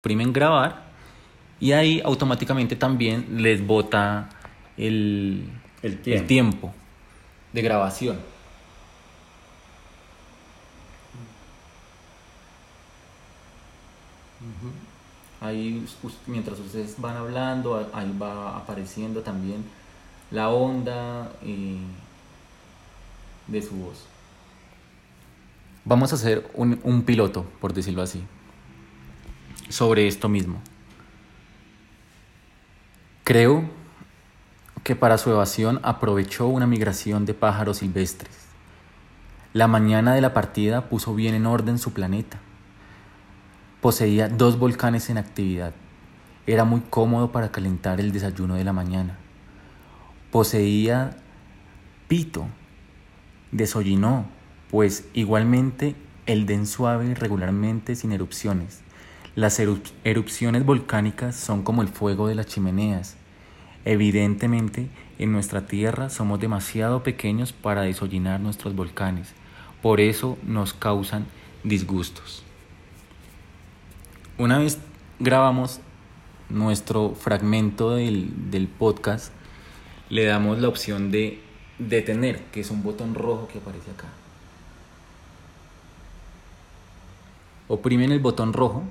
oprimen grabar y ahí automáticamente también les bota el, El el tiempo. de grabación. Ahí, mientras ustedes van hablando, ahí va apareciendo también la onda eh, de su voz. Vamos a hacer un, un piloto, por decirlo así, sobre esto mismo. Creo que para su evasión aprovechó una migración de pájaros silvestres. La mañana de la partida puso bien en orden su planeta. Poseía dos volcanes en actividad. Era muy cómodo para calentar el desayuno de la mañana. Poseía pito. Desollinó, pues igualmente el den suave regularmente sin erupciones. Las erup- erupciones volcánicas son como el fuego de las chimeneas. Evidentemente, en nuestra Tierra somos demasiado pequeños para desollinar nuestros volcanes. Por eso nos causan disgustos. Una vez grabamos nuestro fragmento del, del podcast, le damos la opción de detener, que es un botón rojo que aparece acá. Oprimen el botón rojo